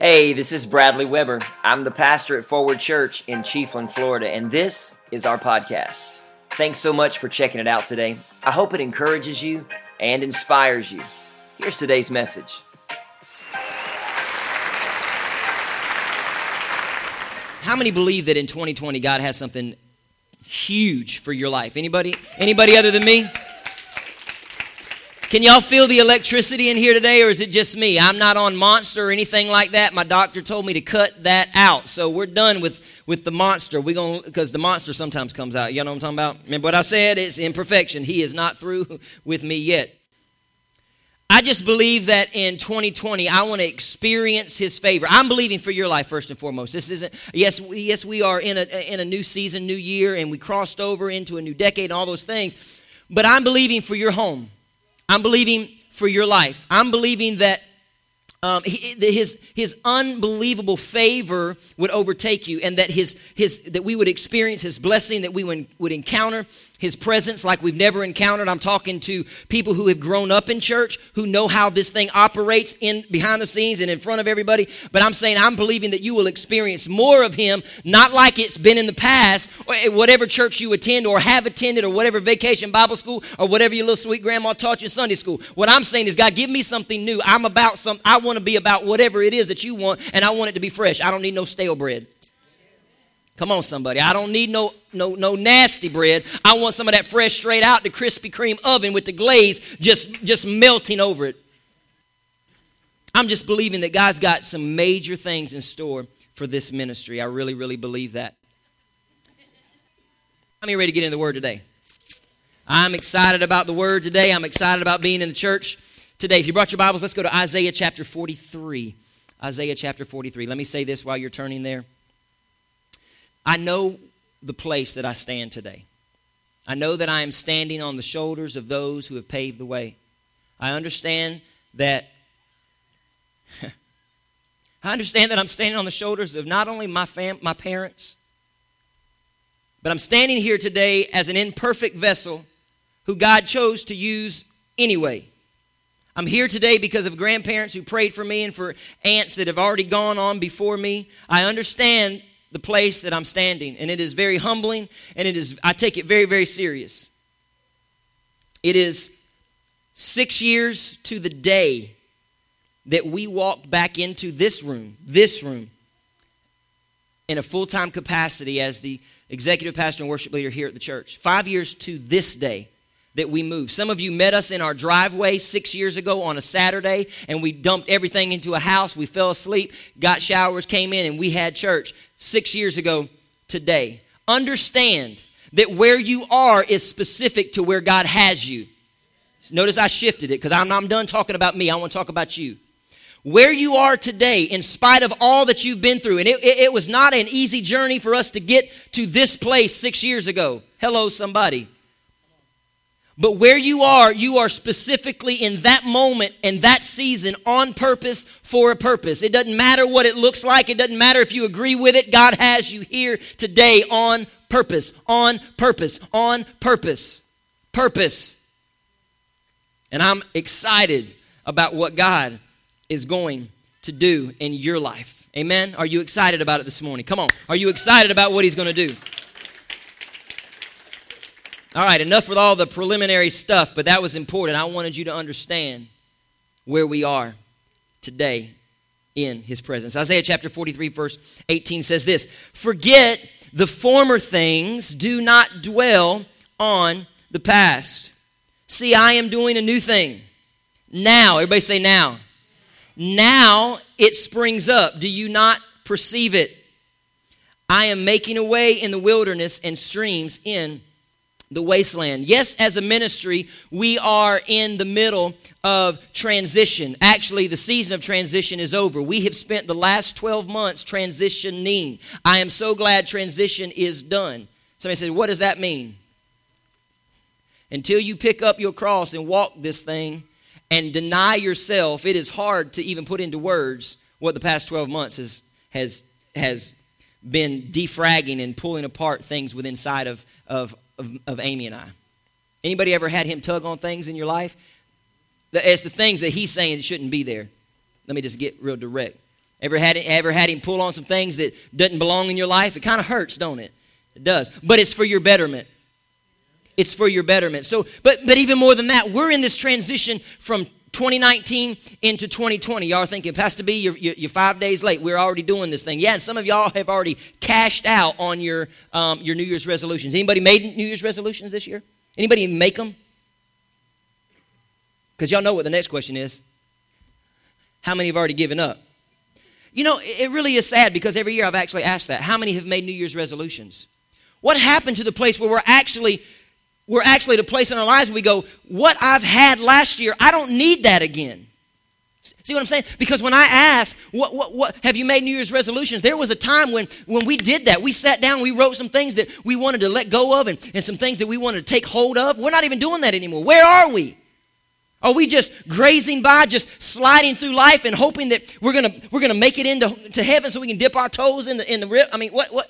Hey, this is Bradley Weber. I'm the pastor at Forward Church in Chiefland, Florida, and this is our podcast. Thanks so much for checking it out today. I hope it encourages you and inspires you. Here's today's message. How many believe that in 2020 God has something huge for your life? Anybody? Anybody other than me? Can y'all feel the electricity in here today, or is it just me? I'm not on Monster or anything like that. My doctor told me to cut that out, so we're done with with the monster. We going because the monster sometimes comes out. You know what I'm talking about? Remember what I said? It's imperfection. He is not through with me yet. I just believe that in 2020, I want to experience His favor. I'm believing for your life first and foremost. This isn't yes, yes, we are in a in a new season, new year, and we crossed over into a new decade and all those things. But I'm believing for your home. I'm believing for your life. I'm believing that um, his, his unbelievable favor would overtake you and that, his, his, that we would experience his blessing, that we would, would encounter his presence like we've never encountered. I'm talking to people who have grown up in church, who know how this thing operates in behind the scenes and in front of everybody. But I'm saying I'm believing that you will experience more of him, not like it's been in the past, or whatever church you attend or have attended, or whatever vacation Bible school, or whatever your little sweet grandma taught you Sunday school. What I'm saying is, God, give me something new. I'm about some. I want to be about whatever it is that you want, and I want it to be fresh. I don't need no stale bread. Come on, somebody. I don't need no, no, no nasty bread. I want some of that fresh, straight out the Krispy Kreme oven with the glaze just, just melting over it. I'm just believing that God's got some major things in store for this ministry. I really, really believe that. I'm ready to get in the Word today. I'm excited about the Word today. I'm excited about being in the church today. If you brought your Bibles, let's go to Isaiah chapter 43. Isaiah chapter 43. Let me say this while you're turning there. I know the place that I stand today. I know that I am standing on the shoulders of those who have paved the way. I understand that I understand that I'm standing on the shoulders of not only my fam- my parents, but I'm standing here today as an imperfect vessel who God chose to use anyway. I'm here today because of grandparents who prayed for me and for aunts that have already gone on before me. I understand the place that I'm standing. And it is very humbling and it is I take it very, very serious. It is six years to the day that we walked back into this room, this room, in a full time capacity as the executive pastor and worship leader here at the church. Five years to this day that we move. Some of you met us in our driveway six years ago on a Saturday, and we dumped everything into a house. We fell asleep, got showers, came in, and we had church six years ago today. Understand that where you are is specific to where God has you. Notice I shifted it because I'm, I'm done talking about me. I want to talk about you. Where you are today, in spite of all that you've been through, and it, it, it was not an easy journey for us to get to this place six years ago. Hello, somebody. But where you are, you are specifically in that moment and that season on purpose for a purpose. It doesn't matter what it looks like, it doesn't matter if you agree with it. God has you here today on purpose, on purpose, on purpose. Purpose. And I'm excited about what God is going to do in your life. Amen. Are you excited about it this morning? Come on. Are you excited about what He's going to do? All right, enough with all the preliminary stuff, but that was important. I wanted you to understand where we are today in his presence. Isaiah chapter 43, verse 18 says this Forget the former things, do not dwell on the past. See, I am doing a new thing. Now, everybody say now. Now it springs up. Do you not perceive it? I am making a way in the wilderness and streams in the wasteland. Yes, as a ministry, we are in the middle of transition. Actually, the season of transition is over. We have spent the last 12 months transitioning. I am so glad transition is done. Somebody said, What does that mean? Until you pick up your cross and walk this thing and deny yourself, it is hard to even put into words what the past 12 months has, has, has been defragging and pulling apart things within inside of, of of, of Amy and I. Anybody ever had him tug on things in your life? It's the things that he's saying shouldn't be there. Let me just get real direct. Ever had, ever had him pull on some things that doesn't belong in your life? It kind of hurts, don't it? It does. But it's for your betterment. It's for your betterment. So, but, but even more than that, we're in this transition from 2019 into 2020. Y'all are thinking, Pastor B, you're, you're, five days late. We're already doing this thing. Yeah, and some of y'all have already cashed out on your, um, your New Year's resolutions. Anybody made New Year's resolutions this year? Anybody make them? Because y'all know what the next question is. How many have already given up? You know, it really is sad because every year I've actually asked that. How many have made New Year's resolutions? What happened to the place where we're actually we're actually at a place in our lives where we go, what I've had last year, I don't need that again. See what I'm saying? Because when I ask, what, what, what have you made New Year's resolutions? There was a time when, when we did that. We sat down, we wrote some things that we wanted to let go of and, and some things that we wanted to take hold of. We're not even doing that anymore. Where are we? Are we just grazing by, just sliding through life and hoping that we're gonna we're gonna make it into to heaven so we can dip our toes in the in the rip? I mean, what what?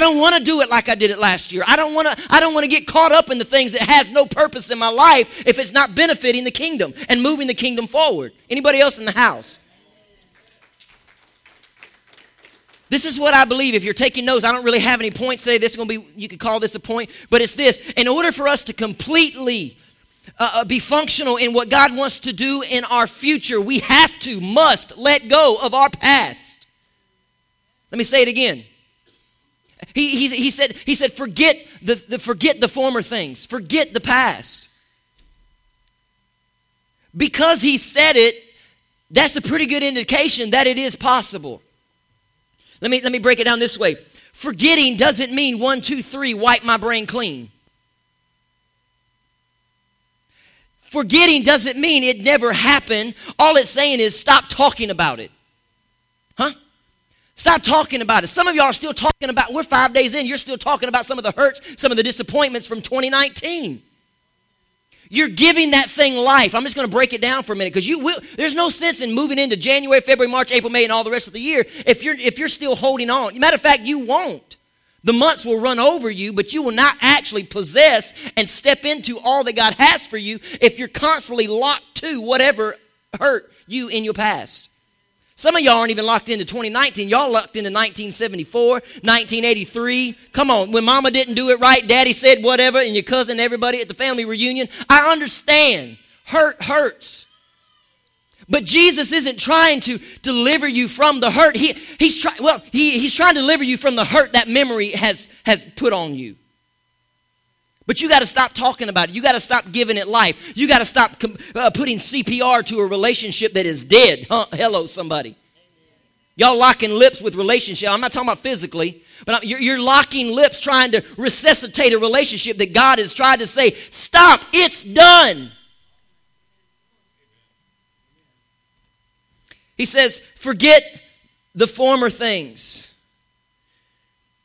I don't want to do it like I did it last year. I don't want to I don't want to get caught up in the things that has no purpose in my life if it's not benefiting the kingdom and moving the kingdom forward. Anybody else in the house? This is what I believe. If you're taking notes, I don't really have any points today. This is going to be, you could call this a point, but it's this. In order for us to completely uh, uh, be functional in what God wants to do in our future, we have to, must let go of our past. Let me say it again. He, he, he said, he said forget, the, the, forget the former things, forget the past. Because he said it, that's a pretty good indication that it is possible. Let me, let me break it down this way. Forgetting doesn't mean one, two, three, wipe my brain clean. Forgetting doesn't mean it never happened. All it's saying is stop talking about it. Huh? Stop talking about it. Some of y'all are still talking about, we're five days in, you're still talking about some of the hurts, some of the disappointments from 2019. You're giving that thing life. I'm just going to break it down for a minute because you will. There's no sense in moving into January, February, March, April, May, and all the rest of the year if you're if you're still holding on. Matter of fact, you won't. The months will run over you, but you will not actually possess and step into all that God has for you if you're constantly locked to whatever hurt you in your past. Some of y'all aren't even locked into 2019. Y'all locked into 1974, 1983. Come on, when mama didn't do it right, daddy said whatever, and your cousin, everybody at the family reunion. I understand. Hurt hurts. But Jesus isn't trying to deliver you from the hurt. He, he's, try, well, he, he's trying to deliver you from the hurt that memory has, has put on you. But you got to stop talking about it. You got to stop giving it life. You got to stop uh, putting CPR to a relationship that is dead. Huh? Hello, somebody. Y'all locking lips with relationship. I'm not talking about physically, but you're, you're locking lips trying to resuscitate a relationship that God has tried to say, stop, it's done. He says, forget the former things.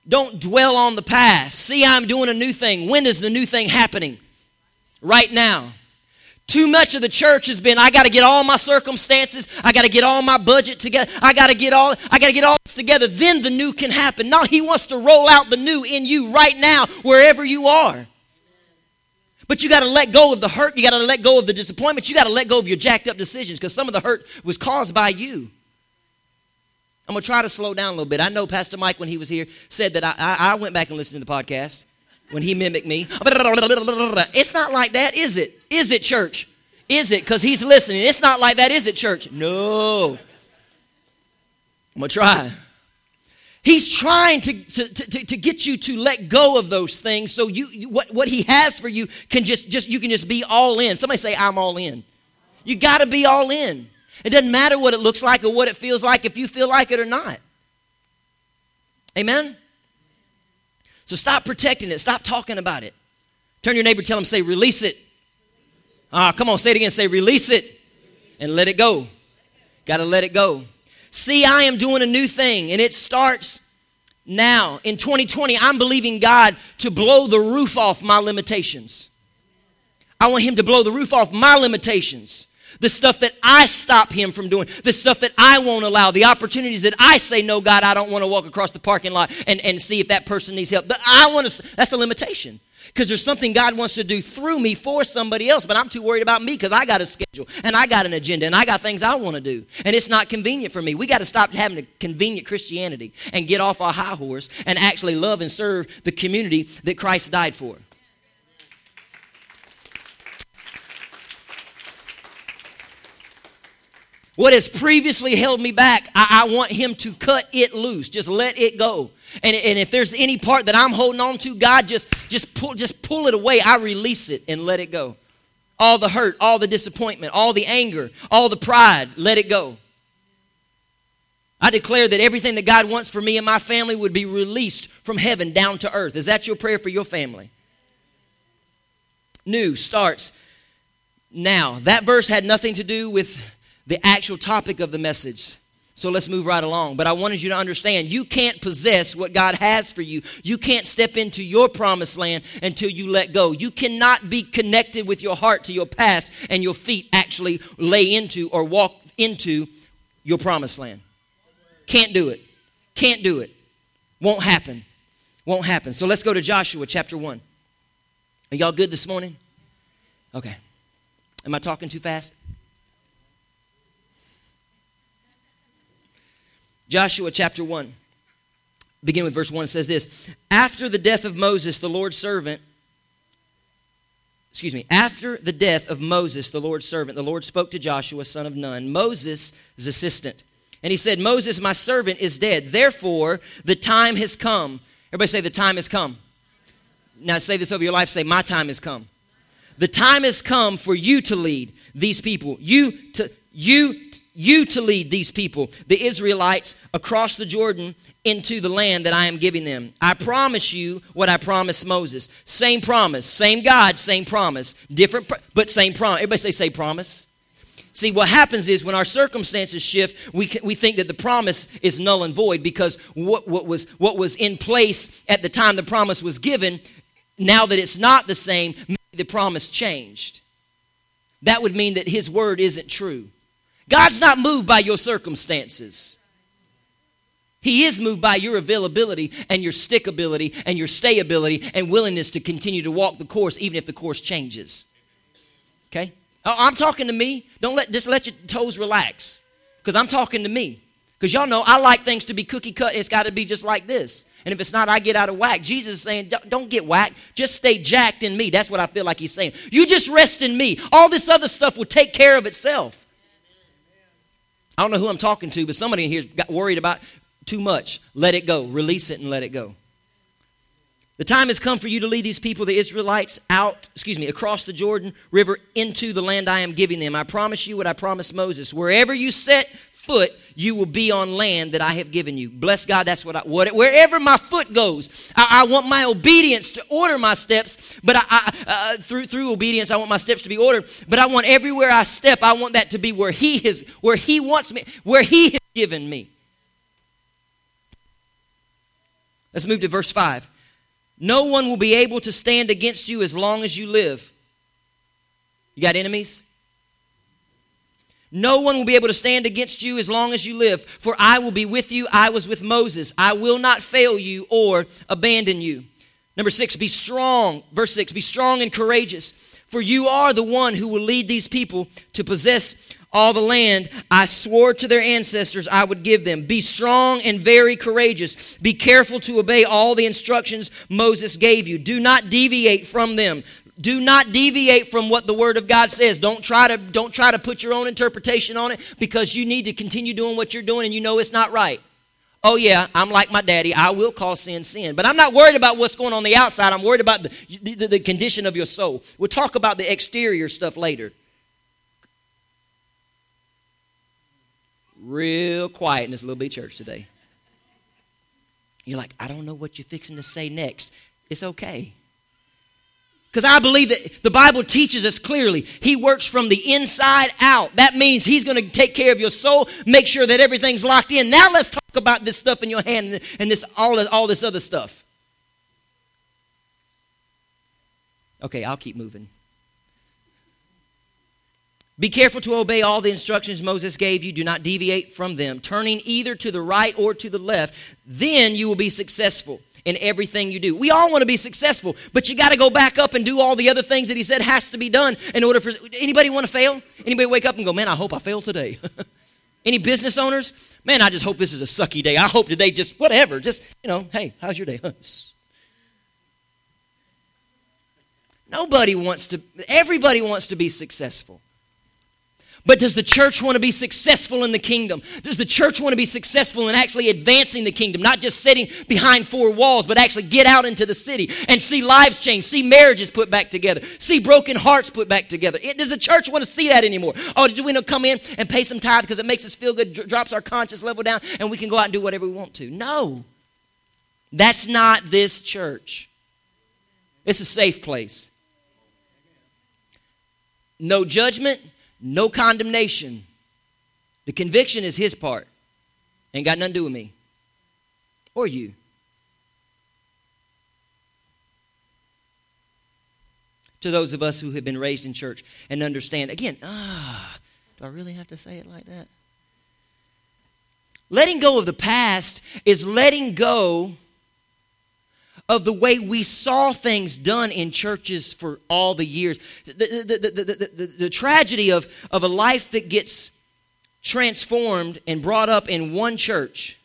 Don't dwell on the past. See, I'm doing a new thing. When is the new thing happening? Right now. Too much of the church has been I got to get all my circumstances, I got to get all my budget together, I got to get all I got to get all this together, then the new can happen. No, he wants to roll out the new in you right now wherever you are. But you got to let go of the hurt. You got to let go of the disappointment. You got to let go of your jacked up decisions because some of the hurt was caused by you. I'm going to try to slow down a little bit. I know Pastor Mike, when he was here, said that I, I, I went back and listened to the podcast when he mimicked me. It's not like that, is it? Is it, church? Is it? Because he's listening. It's not like that, is it, church? No. I'm going to try. He's trying to, to, to, to, get you to let go of those things so you, you, what, what he has for you can just, just you can just be all in. Somebody say, I'm all in. You got to be all in. It doesn't matter what it looks like or what it feels like if you feel like it or not. Amen? So stop protecting it. Stop talking about it. Turn your neighbor, tell him, say, release it. Ah, come on, say it again. Say, release it and let it go. Got to let it go. See, I am doing a new thing, and it starts now. In 2020, I'm believing God to blow the roof off my limitations. I want Him to blow the roof off my limitations. The stuff that I stop Him from doing, the stuff that I won't allow, the opportunities that I say, No, God, I don't want to walk across the parking lot and, and see if that person needs help. But I want to, that's a limitation. because there's something God wants to do through me for somebody else, but I'm too worried about me because I got a schedule and I got an agenda and I got things I want to do. And it's not convenient for me. We got to stop having a convenient Christianity and get off our high horse and actually love and serve the community that Christ died for. What has previously held me back, I, I, want Him to cut it loose. Just let it go. And, and if there's any part that I'm holding on to, God, just, just, pull, just pull it away. I release it and let it go. All the hurt, all the disappointment, all the anger, all the pride, let it go. I declare that everything that God wants for me and my family would be released from heaven down to earth. Is that your prayer for your family? New starts now. That verse had nothing to do with the actual topic of the message. So let's move right along. But I wanted you to understand you can't possess what God has for you. You can't step into your promised land until you let go. You cannot be connected with your heart to your past and your feet actually lay into or walk into your promised land. Can't do it. Can't do it. Won't happen. Won't happen. So let's go to Joshua chapter 1. Are y'all good this morning? Okay. Am I talking too fast? Joshua chapter 1, begin with verse 1, says this After the death of Moses, the Lord's servant, excuse me, after the death of Moses, the Lord's servant, the Lord spoke to Joshua, son of Nun, Moses' assistant. And he said, Moses, my servant, is dead. Therefore, the time has come. Everybody say, The time has come. Now say this over your life say, My time has come. The time has come for you to lead these people. You to you you to lead these people, the Israelites, across the Jordan into the land that I am giving them. I promise you what I promised Moses. Same promise, same God, same promise. Different, but same promise. Everybody say, say promise. See, what happens is when our circumstances shift, we, we think that the promise is null and void because what, what, was, what was in place at the time the promise was given, now that it's not the same, the promise changed. That would mean that his word isn't true. God's not moved by your circumstances. He is moved by your availability and your stickability and your stayability and willingness to continue to walk the course even if the course changes. Okay? Oh, I'm talking to me. Don't let just let your toes relax. Because I'm talking to me. Because y'all know I like things to be cookie cut. It's got to be just like this. And if it's not, I get out of whack. Jesus is saying, don't get whacked. Just stay jacked in me. That's what I feel like he's saying. You just rest in me. All this other stuff will take care of itself. I don't know who I'm talking to, but somebody in here got worried about too much. Let it go. Release it and let it go. The time has come for you to lead these people, the Israelites, out, excuse me, across the Jordan River into the land I am giving them. I promise you what I promised Moses. Wherever you set foot, you will be on land that I have given you. Bless God, that's what I, what, wherever my foot goes, I, I, want my obedience to order my steps, but I, I uh, through, through obedience, I want my steps to be ordered, but I want everywhere I step, I want that to be where He is, where He wants me, where He has given me. Let's move to verse 5. No one will be able to stand against you as long as you live. You got enemies? No one will be able to stand against you as long as you live, for I will be with you. I was with Moses. I will not fail you or abandon you. Number six, be strong. Verse six, be strong and courageous, for you are the one who will lead these people to possess all the land I swore to their ancestors I would give them. Be strong and very courageous. Be careful to obey all the instructions Moses gave you. Do not deviate from them do not deviate from what the word of god says. Don't try to don't try to put your own interpretation on it because you need to continue doing what you're doing and you know it's not right. Oh yeah i'm like my daddy. I will call sin sin. But i'm not worried about what's going on the outside. I'm worried about the, the, the condition of your soul. We'll talk about the exterior stuff later. Real quiet in this little bitty church today. You're like i don't know what you're fixing to say next. It's okay because I believe that the Bible teaches us clearly. He works from the inside out. That means He's going to take care of your soul, make sure that everything's locked in. Now let's talk about this stuff in your hand and this all, all this other stuff. Okay, I'll keep moving. Be careful to obey all the instructions Moses gave you. Do not deviate from them, turning either to the right or to the left. Then you will be successful in everything you do. We all want to be successful, but you got to go back up and do all the other things that he said has to be done in order for anybody want to fail? Anybody wake up and go, "Man, I hope I fail today." Any business owners? Man, I just hope this is a sucky day. I hope today just whatever, just, you know, hey, how's your day? Nobody wants to everybody wants to be successful. But does the church want to be successful in the kingdom? Does the church want to be successful in actually advancing the kingdom? Not just sitting behind four walls, but actually get out into the city and see lives change, see marriages put back together, see broken hearts put back together. It, does the church want to see that anymore? Oh, did we not come in and pay some tithe because it makes us feel good, drops our conscience level down, and we can go out and do whatever we want to? No. That's not this church. It's a safe place. No judgment no condemnation. The conviction is his part. Ain't got nothing to do with me or you. To those of us who have been raised in church and understand, again, ah, do I really have to say it like that? Letting go of the past is letting go of the way we saw things done in churches for all the years. The, the, the, the, tragedy of, of a life that gets transformed and brought up in one church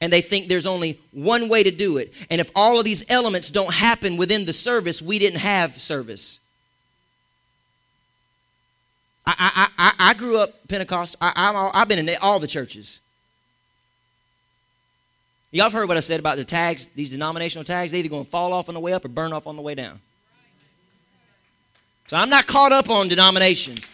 and they think there's only one way to do it. And if all of these elements don't happen within the service, we didn't have service. I, I, I, I grew up Pentecost. I, I've been in all the churches. Y'all heard what I said about the tags, these denominational tags. They're either going to fall off on the way up or burn off on the way down. So I'm not caught up on denominations.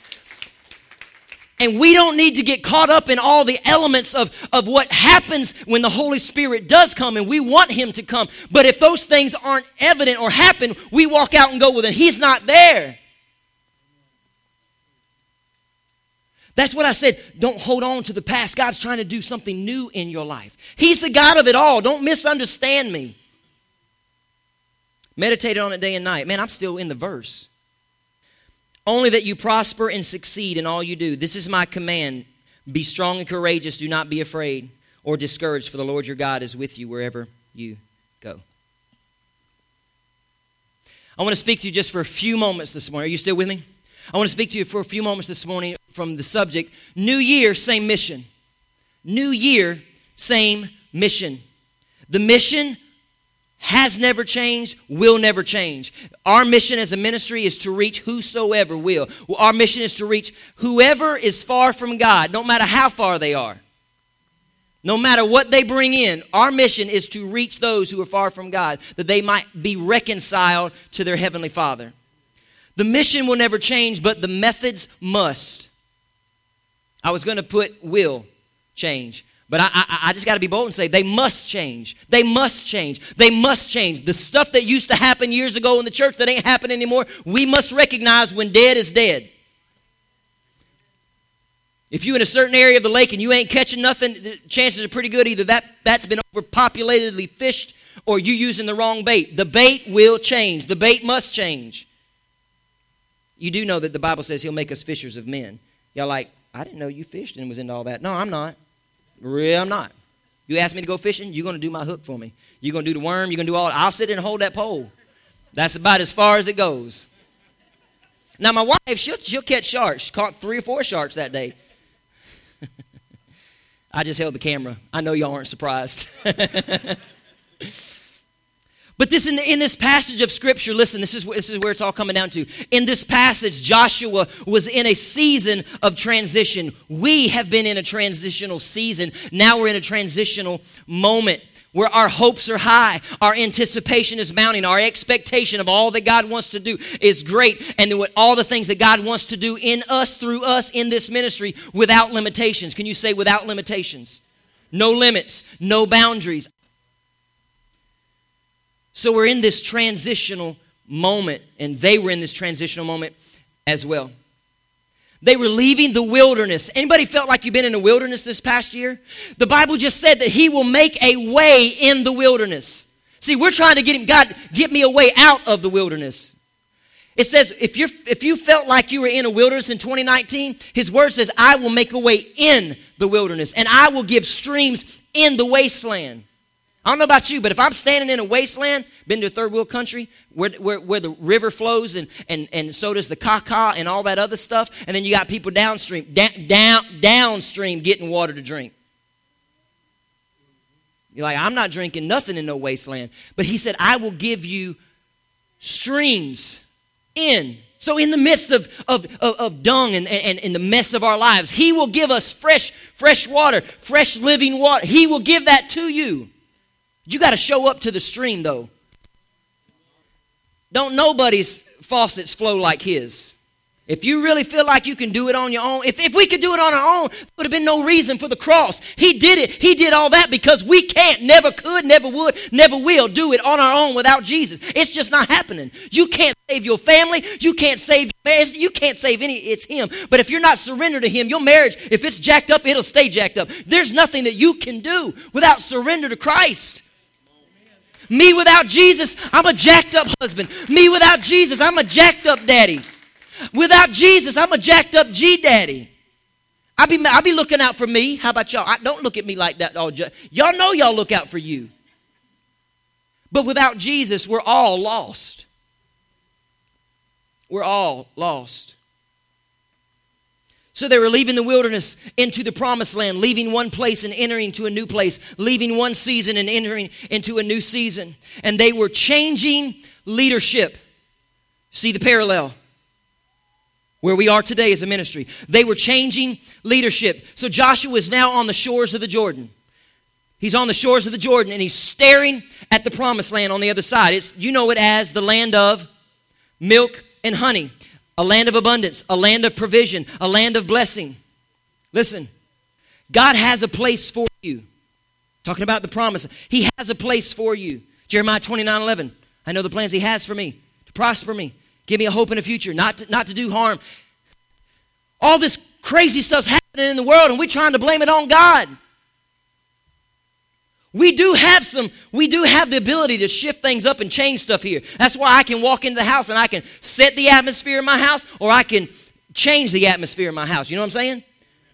And we don't need to get caught up in all the elements of, of what happens when the Holy Spirit does come, and we want Him to come. But if those things aren't evident or happen, we walk out and go, well, then He's not there. That's what I said. Don't hold on to the past. God's trying to do something new in your life. He's the God of it all. Don't misunderstand me. Meditate on it day and night. Man, I'm still in the verse. Only that you prosper and succeed in all you do. This is my command. Be strong and courageous. Do not be afraid or discouraged, for the Lord your God is with you wherever you go. I want to speak to you just for a few moments this morning. Are you still with me? I want to speak to you for a few moments this morning from the subject New Year, same mission. New Year, same mission. The mission has never changed, will never change. Our mission as a ministry is to reach whosoever will. Our mission is to reach whoever is far from God, no matter how far they are. No matter what they bring in, our mission is to reach those who are far from God, that they might be reconciled to their Heavenly Father. The mission will never change, but the methods must. I was going to put will change, but I, I, I just got to be bold and say they must change. They must change. They must change. The stuff that used to happen years ago in the church that ain't happening anymore, we must recognize when dead is dead. If you in a certain area of the lake and you ain't catching nothing, the chances are pretty good either that that's been overpopulatedly fished or you using the wrong bait. The bait will change. The bait must change. You do know that the Bible says he'll make us fishers of men. Y'all like, I didn't know you fished and was into all that. No, I'm not. Really, I'm not. You ask me to go fishing, you're going to do my hook for me. You're going to do the worm, you're going to do all I'll sit and hold that pole. That's about as far as it goes. Now, my wife, she'll, she'll catch sharks. She caught three or four sharks that day. I just held the camera. I know y'all aren't surprised. But this in, in, this passage of scripture, listen, this is, this is where it's all coming down to. In this passage, Joshua was in a season of transition. We have been in a transitional season. Now we're in a transitional moment where our hopes are high, our anticipation is mounting, our expectation of all that God wants to do is great, and all the things that God wants to do in us, through us, in this ministry, without limitations. Can you say without limitations? No limits, no boundaries. So we're in this transitional moment, and they were in this transitional moment as well. They were leaving the wilderness. Anybody felt like you've been in the wilderness this past year? The Bible just said that He will make a way in the wilderness. See, we're trying to get Him, God, get me a way out of the wilderness. It says, if, you're, if you felt like you were in a wilderness in 2019, His word says, I will make a way in the wilderness, and I will give streams in the wasteland. I don't know about you, but if I'm standing in a wasteland, been to a third world country where, where, where the river flows and, and, and so does the kaka and all that other stuff, and then you got people downstream, down, down, downstream getting water to drink. You're like, I'm not drinking nothing in no wasteland. But he said, I will give you streams in. So, in the midst of, of, of, of dung and, and, and the mess of our lives, he will give us fresh, fresh water, fresh living water. He will give that to you. You got to show up to the stream, though. Don't nobody's faucets flow like his. If you really feel like you can do it on your own, if, if we could do it on our own, would have been no reason for the cross. He did it. He did all that because we can't, never could, never would, never will do it on our own without Jesus. It's just not happening. You can't save your family. You can't save. You can't save any. It's Him. But if you're not surrendered to Him, your marriage, if it's jacked up, it'll stay jacked up. There's nothing that you can do without surrender to Christ. Me without Jesus, I'm a jacked up husband. Me without Jesus, I'm a jacked up daddy. Without Jesus, I'm a jacked up G daddy. I be I be looking out for me. How about y'all? I, don't look at me like that. All y'all know y'all look out for you. But without Jesus, we're all lost. We're all lost. So they were leaving the wilderness into the promised land, leaving one place and entering to a new place, leaving one season and entering into a new season. And they were changing leadership. See the parallel where we are today as a ministry. They were changing leadership. So Joshua is now on the shores of the Jordan. He's on the shores of the Jordan and he's staring at the promised land on the other side. It's, you know it as the land of milk and honey a land of abundance, a land of provision, a land of blessing. Listen, God has a place for you. Talking about the promise, He has a place for you. Jeremiah 29 11. I know the plans He has for me to prosper me, give me a hope in the future, not to, not to do harm. All this crazy stuff's happening in the world, and we're trying to blame it on God. We do have some, we do have the ability to shift things up and change stuff here. That's why I can walk into the house and I can set the atmosphere in my house or I can change the atmosphere in my house. You know what I'm saying?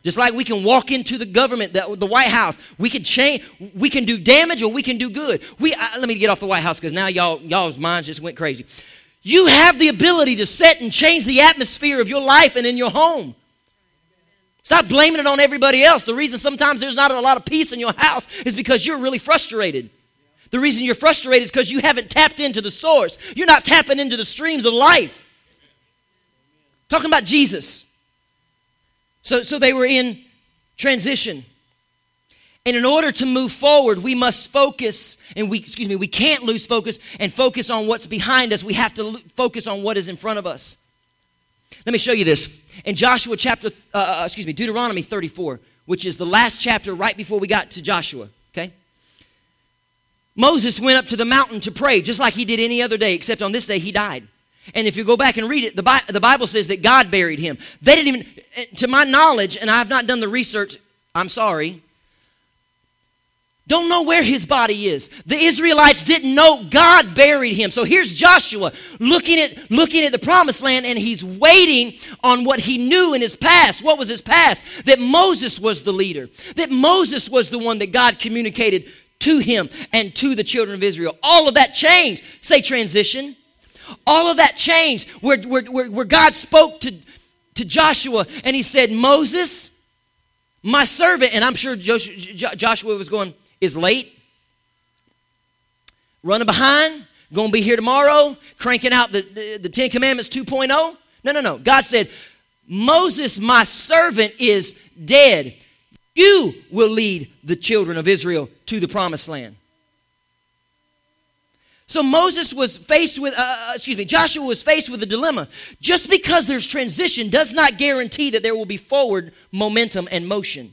Just like we can walk into the government, the, the White House, we can change, we can do damage or we can do good. We, let me get off the White House because now y'all, y'all's minds just went crazy. You have the ability to set and change the atmosphere of your life and in your home. Stop blaming it on everybody else. The reason sometimes there's not a lot of peace in your house is because you're really frustrated. The reason you're frustrated is because you haven't tapped into the source. You're not tapping into the streams of life. Talking about Jesus. So, so they were in transition. And in order to move forward, we must focus, and we, excuse me, we can't lose focus and focus on what's behind us. We have to focus on what is in front of us. Let me show you this. In Joshua chapter, uh, uh, excuse me, Deuteronomy 34, which is the last chapter right before we got to Joshua, okay? Moses went up to the mountain to pray just like he did any other day, except on this day he died. And if you go back and read it, the, Bi- the Bible says that God buried him. They didn't even, eh, to my knowledge, and I have not done the research, I'm sorry, don't know where his body is. The Israelites didn't know God buried him. So here's Joshua looking at looking at the promised land and he's waiting on what he knew in his past. What was his past? That Moses was the leader. That Moses was the one that God communicated to him and to the children of Israel. All of that changed. Say transition. All of that changed where, where, where, where God spoke to, to Joshua and he said, Moses, my servant, and I'm sure Joshua was going, is late, running behind, going to be here tomorrow, cranking out the, the, the Ten Commandments 2.0. No, no, no. God said, Moses, my servant, is dead. You will lead the children of Israel to the promised land. So Moses was faced with, uh, uh excuse me, Joshua was faced with a dilemma. Just because there's transition does not guarantee that there will be forward momentum and motion.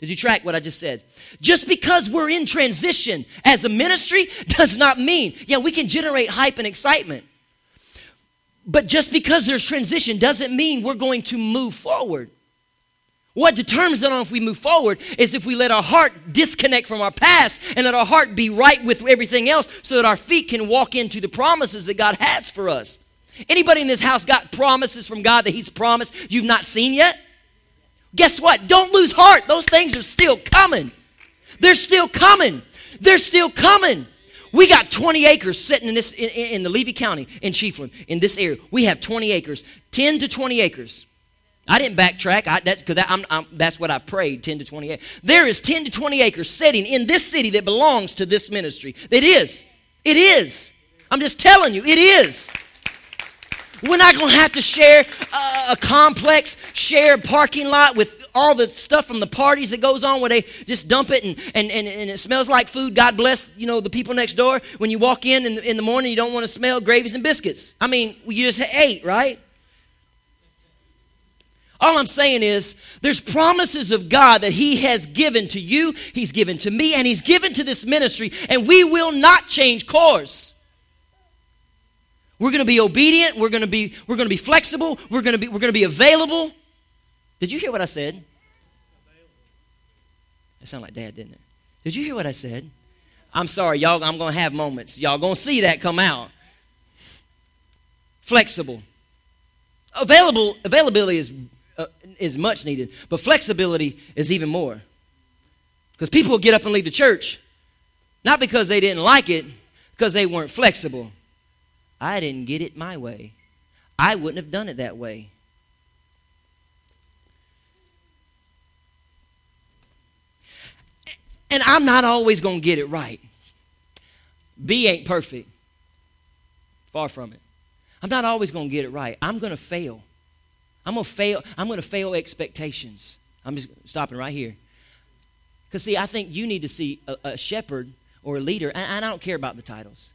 Did you track what I just said? Just because we're in transition as a ministry does not mean, yeah, we can generate hype and excitement. But just because there's transition doesn't mean we're going to move forward. What determines it on if we move forward is if we let our heart disconnect from our past and let our heart be right with everything else so that our feet can walk into the promises that God has for us. Anybody in this house got promises from God that He's promised you've not seen yet? Guess what? Don't lose heart. Those things are still coming. They're still coming. They're still coming. We got 20 acres sitting in this in, in the Levy County in Chiefland in this area. We have 20 acres, 10 to 20 acres. I didn't backtrack. I, that's because that's what I prayed. 10 to 20 acres. There is 10 to 20 acres sitting in this city that belongs to this ministry. It is. It is. I'm just telling you, it is. We're not going to have to share a, a complex shared parking lot with all the stuff from the parties that goes on where they just dump it and, and, and, and it smells like food. God bless, you know, the people next door. When you walk in in the, in the morning, you don't want to smell gravies and biscuits. I mean, you just ate, right? All I'm saying is, there's promises of God that He has given to you, He's given to me, and He's given to this ministry, and we will not change course. We're going to be obedient. We're going to be we're going to be flexible. We're going to be we're going to be available. Did you hear what I said? That sounded like dad, didn't it? Did you hear what I said? I'm sorry, y'all. I'm going to have moments. Y'all going to see that come out. Flexible. Available availability is uh, is much needed, but flexibility is even more. Because people get up and leave the church not because they didn't like it, because they weren't flexible. I didn't get it my way. I wouldn't have done it that way. And I'm not always going to get it right. B ain't perfect. Far from it. I'm not always going to get it right. I'm going to fail. I'm going to fail. I'm going to fail expectations. I'm just stopping right here. Because, see, I think you need to see a, a shepherd or a leader, and, and I don't care about the titles.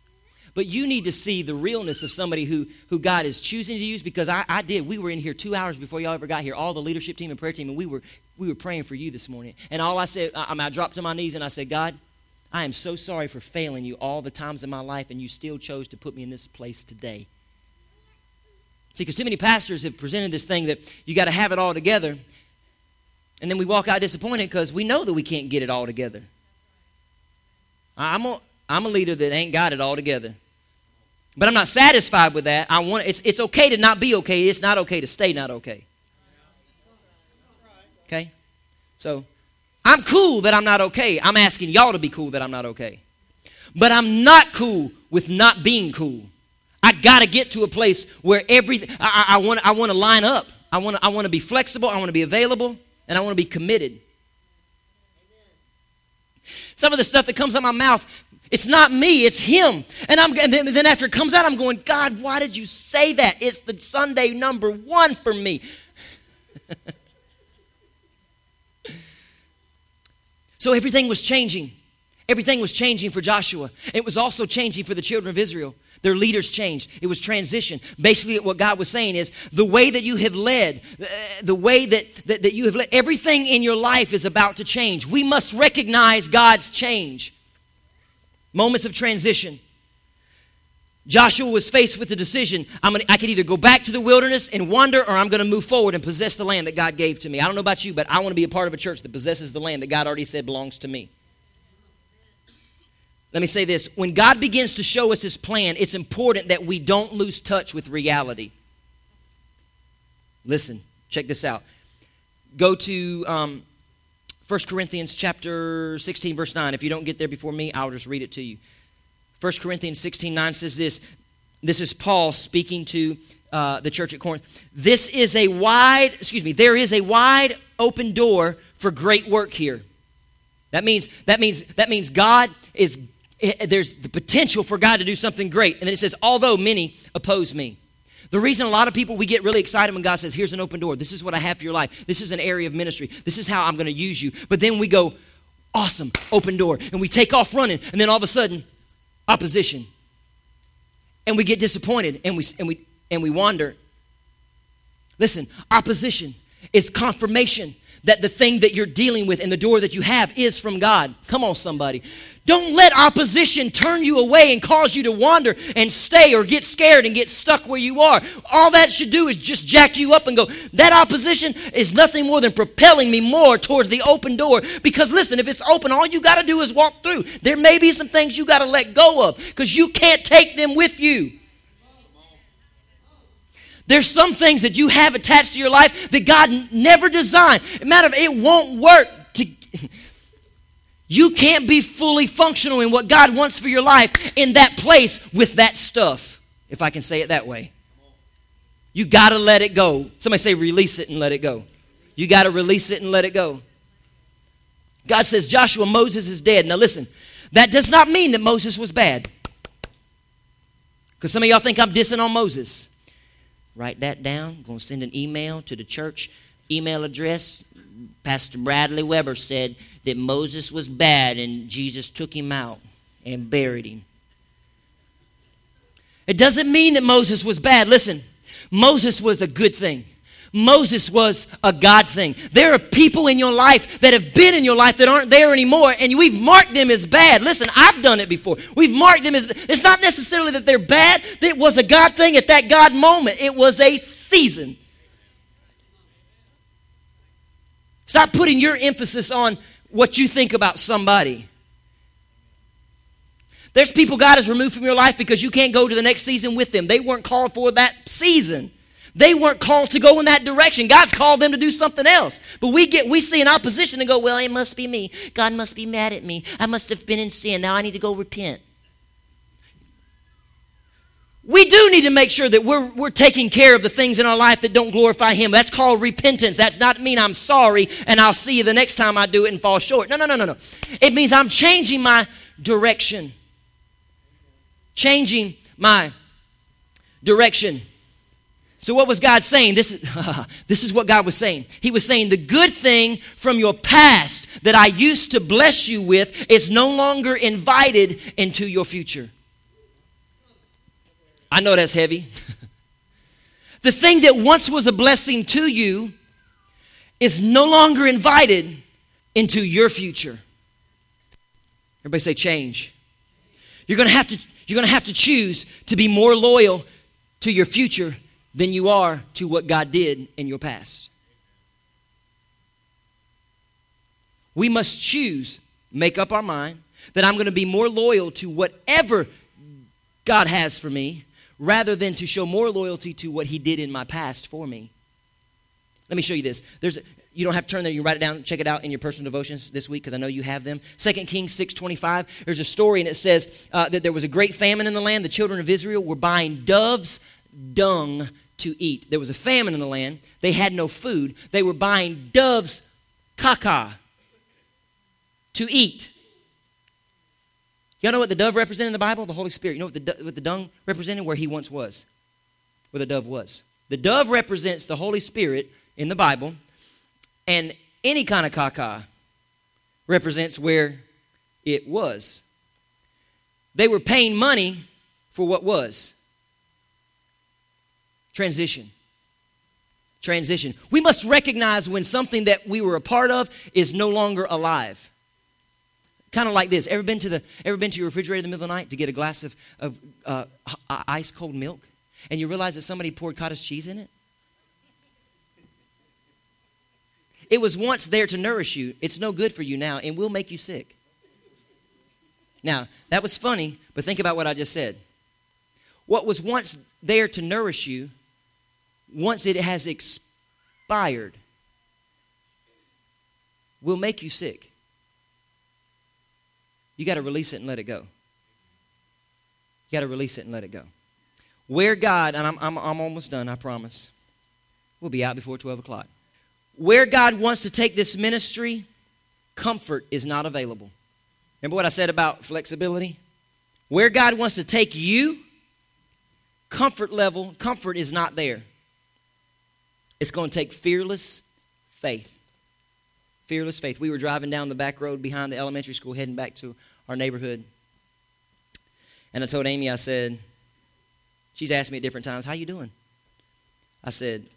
But you need to see the realness of somebody who, who God is choosing to use because I, I did. We were in here two hours before y'all ever got here, all the leadership team and prayer team, and we were, we were praying for you this morning. And all I said, I, I dropped to my knees and I said, God, I am so sorry for failing you all the times in my life, and you still chose to put me in this place today. See, because too many pastors have presented this thing that you got to have it all together, and then we walk out disappointed because we know that we can't get it all together. I'm a, I'm a leader that ain't got it all together. But I'm not satisfied with that. I want it's, it's okay to not be okay. It's not okay to stay not okay. Okay? So I'm cool that I'm not okay. I'm asking y'all to be cool that I'm not okay. But I'm not cool with not being cool. I gotta get to a place where everything I, I, want I want to line up. I want I want to be flexible. I want to be available, and I want to be committed. Some of the stuff that comes out of my mouth it's not me, it's him. And I'm and then, after it comes out, I'm going, God, why did you say that? It's the Sunday number one for me. so everything was changing. Everything was changing for Joshua. It was also changing for the children of Israel. Their leaders changed. It was transition. Basically, what God was saying is the way that you have led, uh, the way that, that, that you have led, everything in your life is about to change. We must recognize God's change moments of transition. Joshua was faced with the decision gonna, I could either go back to the wilderness and wander, or I'm going to move forward and possess the land that God gave to me. I don't know about you, but I want to be a part of a church that possesses the land that God already said belongs to me. Let me say this when God begins to show us his plan, it's important that we don't lose touch with reality. Listen, check this out. Go to um, 1 Corinthians chapter 16, verse 9. If you don't get there before me, I'll just read it to you. 1 Corinthians 16, 9 says this. This is Paul speaking to uh, the church at Corinth. This is a wide, excuse me, there is a wide open door for great work here. That means, that means, that means God is, eh, there's the potential for God to do something great. And then it says, although many oppose me. The reason a lot of people, we get really excited when God says, Here's an open door. This is what I have for your life. This is an area of ministry. This is how I'm going to use you. But then we go, Awesome, open door. And we take off running. And then all of a sudden, opposition. And we get disappointed and we, and we, and we wander. Listen, opposition is confirmation that the thing that you're dealing with and the door that you have is from God. Come on, somebody. Don't let opposition turn you away and cause you to wander and stay or get scared and get stuck where you are. All that should do is just jack you up and go, that opposition is nothing more than propelling me more towards the open door. Because listen, if it's open, all you got to do is walk through. There may be some things you got to let go of because you can't take them with you. There's some things that you have attached to your life that God never designed. Matter of it won't work to You can't be fully functional in what God wants for your life in that place with that stuff, if I can say it that way. You got to let it go. Somebody say, release it and let it go. You got to release it and let it go. God says, Joshua, Moses is dead. Now listen, that does not mean that Moses was bad. Because some of y'all think I'm dissing on Moses. Write that down. I'm going to send an email to the church email address. Pastor Bradley Weber said that Moses was bad and Jesus took him out and buried him. It doesn't mean that Moses was bad. Listen, Moses was a good thing. Moses was a God thing. There are people in your life that have been in your life that aren't there anymore, and we've marked them as bad. Listen, I've done it before. We've marked them as it's not necessarily that they're bad, it was a God thing at that God moment. It was a season. Stop putting your emphasis on what you think about somebody. There's people God has removed from your life because you can't go to the next season with them. They weren't called for that season. They weren't called to go in that direction. God's called them to do something else. But we get we see an opposition and go, "Well, it must be me. God must be mad at me. I must have been in sin. Now I need to go repent." We do need to make sure that we're, we're taking care of the things in our life that don't glorify Him. That's called repentance. That's not mean I'm sorry and I'll see you the next time I do it and fall short. No, no, no, no, no. It means I'm changing my direction. Changing my direction. So, what was God saying? This is, this is what God was saying. He was saying, The good thing from your past that I used to bless you with is no longer invited into your future. I know that's heavy. the thing that once was a blessing to you is no longer invited into your future. Everybody say change. You're going to have to you're going to have to choose to be more loyal to your future than you are to what God did in your past. We must choose, make up our mind, that I'm going to be more loyal to whatever God has for me rather than to show more loyalty to what He did in my past for me. Let me show you this. There's a, you don't have to turn there. You write it down. Check it out in your personal devotions this week because I know you have them. 2 Kings 6.25. There's a story and it says uh, that there was a great famine in the land. The children of Israel were buying doves' dung to eat. There was a famine in the land. They had no food. They were buying doves' caca to eat. Y'all know what the dove represented in the Bible? The Holy Spirit. You know what the, what the dung represented? Where he once was. Where the dove was. The dove represents the Holy Spirit in the Bible. And any kind of caca represents where it was. They were paying money for what was. Transition. Transition. We must recognize when something that we were a part of is no longer alive. Kind of like this. Ever been to the ever been to your refrigerator in the middle of the night to get a glass of, of uh, ice cold milk, and you realize that somebody poured cottage cheese in it? It was once there to nourish you. It's no good for you now and will make you sick. Now, that was funny, but think about what I just said. What was once there to nourish you once it has expired, will make you sick. You got to release it and let it go. You got to release it and let it go. Where God, and I'm, I'm, I'm almost done, I promise. We'll be out before 12 o'clock. Where God wants to take this ministry, comfort is not available. Remember what I said about flexibility? Where God wants to take you, comfort level, comfort is not there. It's going to take fearless faith. Fearless faith. We were driving down the back road behind the elementary school, heading back to our neighborhood. And I told Amy, I said, she's asked me at different times, how you doing? I said,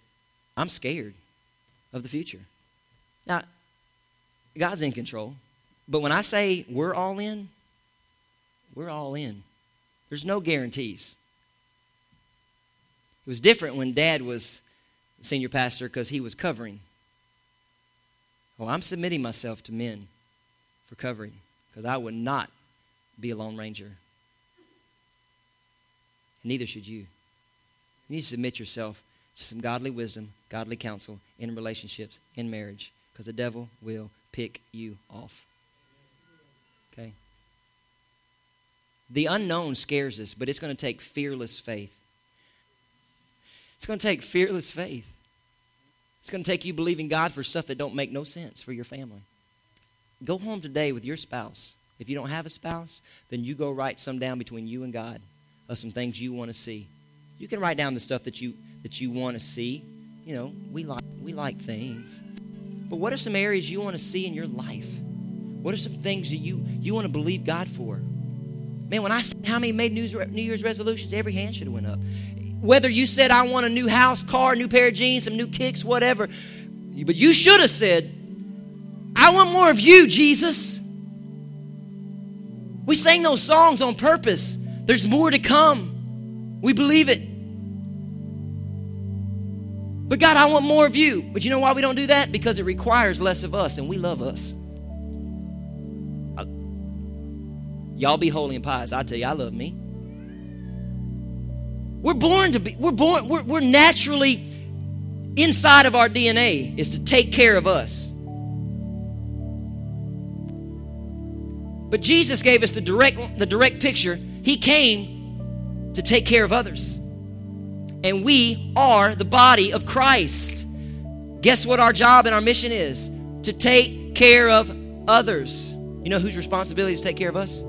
I'm scared of the future. Now, God's in control. But when I say we're all in, we're all in. There's no guarantees. It was different when dad was senior pastor because he was covering. Well, I'm submitting myself to men for covering because I would not be a Lone Ranger. Neither should you. You need to submit yourself to some godly wisdom, godly counsel in relationships, in marriage, because the devil will pick you off. Okay? The unknown scares us, but it's going to take fearless faith. It's going to take fearless faith. It's going to take you believing God for stuff that don't make no sense for your family. Go home today with your spouse. If you don't have a spouse, then you go write some down between you and God of some things you want to see. You can write down the stuff that you that you want to see. You know, we like we like things. But what are some areas you want to see in your life? What are some things that you you want to believe God for? Man, when I see how many made New Year's resolutions, every hand should have went up. Whether you said I want a new house, car, new pair of jeans, some new kicks, whatever, but you should have said, I want more of you, Jesus. We sang those songs on purpose. There's more to come. We believe it. But God, I want more of you. But you know why we don't do that? Because it requires less of us, and we love us. Y'all be holy and pious. I tell you, I love me. We're born to be, we're born, we're, we're naturally inside of our DNA is to take care of us. But Jesus gave us the direct, the direct picture. He came to take care of others. And we are the body of Christ. Guess what our job and our mission is? To take care of others. You know whose responsibility is to take care of us?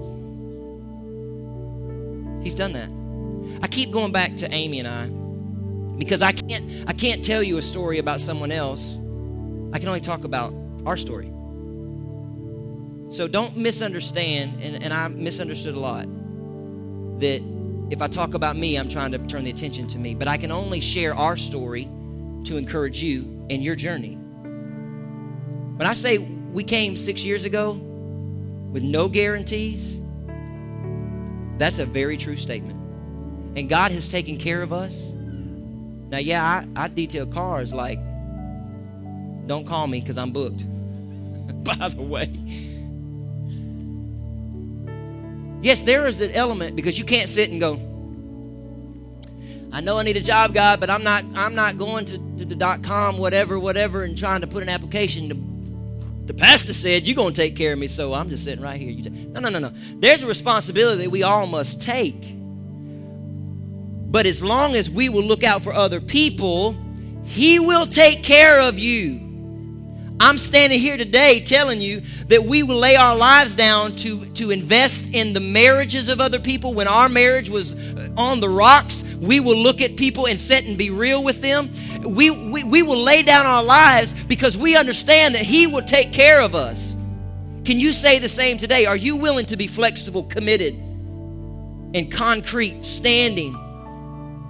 He's done that. I keep going back to Amy and I because I can't I can't tell you a story about someone else. I can only talk about our story. So don't misunderstand, and, and I misunderstood a lot, that if I talk about me, I'm trying to turn the attention to me. But I can only share our story to encourage you in your journey. When I say we came six years ago with no guarantees, that's a very true statement. And God has taken care of us. Now, yeah, I, I detail cars like, don't call me because I'm booked. By the way. Yes, there is an element because you can't sit and go, I know I need a job, God, but I'm not I'm not going to, to the dot com, whatever, whatever, and trying to put an application to the pastor said, You're going to take care of me, so I'm just sitting right here. You no, no, no, no. There's a responsibility that we all must take. But as long as we will look out for other people, He will take care of you. I'm standing here today telling you that we will lay our lives down to, to invest in the marriages of other people. When our marriage was on the rocks, we will look at people and sit and be real with them. We, we, we will lay down our lives because we understand that He will take care of us. Can you say the same today? Are you willing to be flexible, committed, and concrete, standing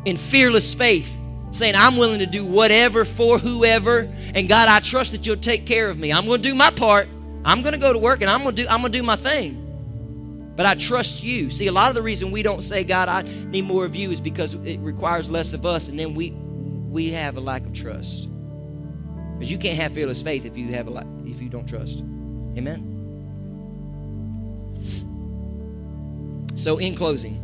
in fearless faith? saying, I'm willing to do whatever for whoever, and God, I trust that you'll take care of me. I'm going to do my part. I'm going to go to work and I'm going to do I'm going to do my thing. But I trust you. See, a lot of the reason we don't say, God, I need more of you is because it requires less of us, and then we we have a lack of trust. Because you can't have fearless faith if you have a if you don't trust. Amen. So, in closing,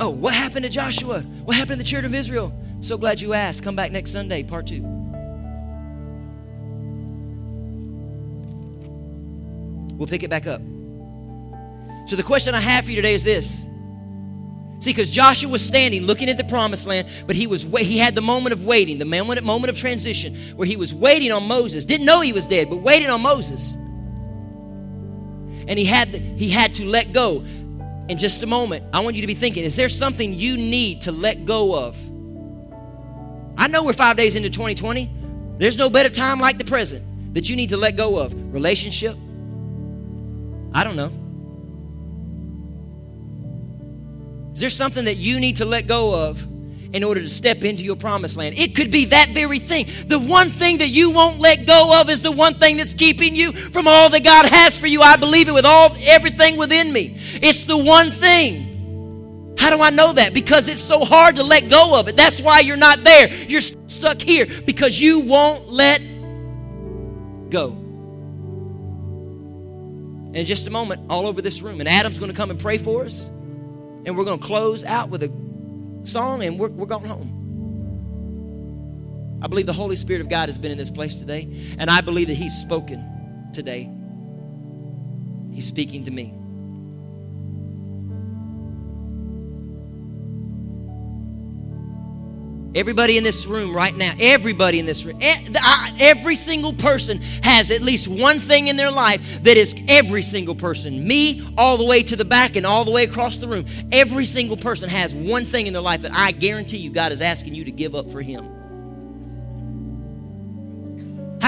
oh, what happened to Joshua? What happened to the children of Israel? So glad you asked. Come back next Sunday, part two. We'll pick it back up. So, the question I have for you today is this See, because Joshua was standing looking at the promised land, but he was he had the moment of waiting, the moment, moment of transition, where he was waiting on Moses. Didn't know he was dead, but waiting on Moses. And he had he had to let go. In just a moment, I want you to be thinking: Is there something you need to let go of? I know we're five days into 2020. There's no better time like the present that you need to let go of. Relationship. I don't know. Is there something that you need to let go of in order to step into your promised land? It could be that very thing. The one thing that you won't let go of is the one thing that's keeping you from all that God has for you. I believe it with all everything within me. It's the one thing. How do I know that? Because it's so hard to let go of it. That's why you're not there. You're stuck here because you won't let go. In just a moment, all over this room, and Adam's going to come and pray for us. And we're going to close out with a song and we're, we're going home. I believe the Holy Spirit of God has been in this place today. And I believe that He's spoken today. He's speaking to me. Everybody in this room right now, everybody in this room, every single person has at least one thing in their life that is every single person, me all the way to the back and all the way across the room. Every single person has one thing in their life that I guarantee you God is asking you to give up for Him.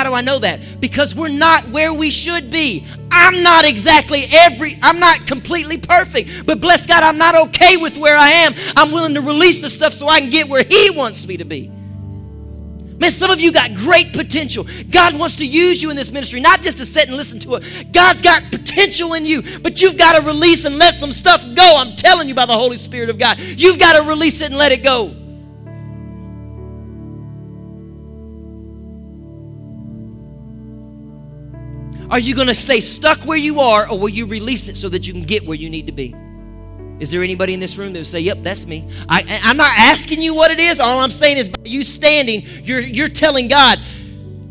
How do I know that? Because we're not where we should be. I'm not exactly every, I'm not completely perfect, but bless God, I'm not okay with where I am. I'm willing to release the stuff so I can get where He wants me to be. Man, some of you got great potential. God wants to use you in this ministry, not just to sit and listen to it. God's got potential in you, but you've got to release and let some stuff go. I'm telling you by the Holy Spirit of God. You've got to release it and let it go. Are you going to stay stuck where you are, or will you release it so that you can get where you need to be? Is there anybody in this room that would say, Yep, that's me? I, am not asking you what it is. All I'm saying is, by you standing, you're, you're telling God,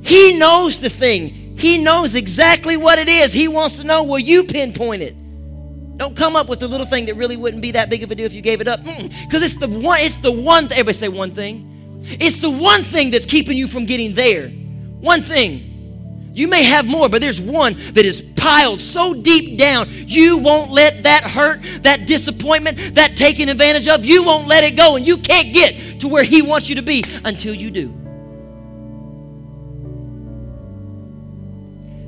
He knows the thing. He knows exactly what it is. He wants to know, will you pinpoint it? Don't come up with the little thing that really wouldn't be that big of a deal if you gave it up. Because it's the one, it's the one, everybody say one thing. It's the one thing that's keeping you from getting there. One thing. You may have more, but there's one that is piled so deep down, you won't let that hurt, that disappointment, that taking advantage of, you won't let it go, and you can't get to where He wants you to be until you do.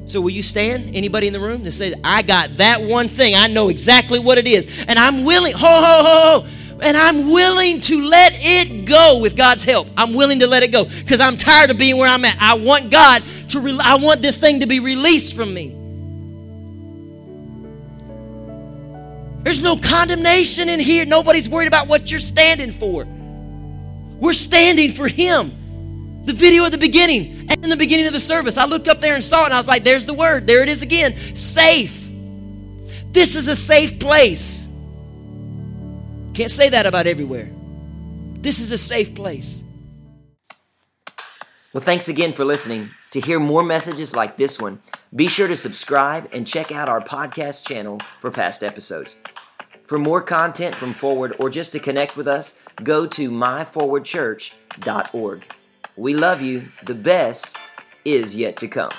So, will you stand? Anybody in the room that says, I got that one thing, I know exactly what it is, and I'm willing, ho, ho, ho, ho and I'm willing to let it go with God's help. I'm willing to let it go because I'm tired of being where I'm at. I want God to, re- I want this thing to be released from me. There's no condemnation in here. Nobody's worried about what you're standing for. We're standing for Him. The video at the beginning and in the beginning of the service, I looked up there and saw it, and I was like, there's the word. There it is again safe. This is a safe place. Can't say that about everywhere. This is a safe place. Well, thanks again for listening. To hear more messages like this one, be sure to subscribe and check out our podcast channel for past episodes. For more content from Forward or just to connect with us, go to myforwardchurch.org. We love you. The best is yet to come.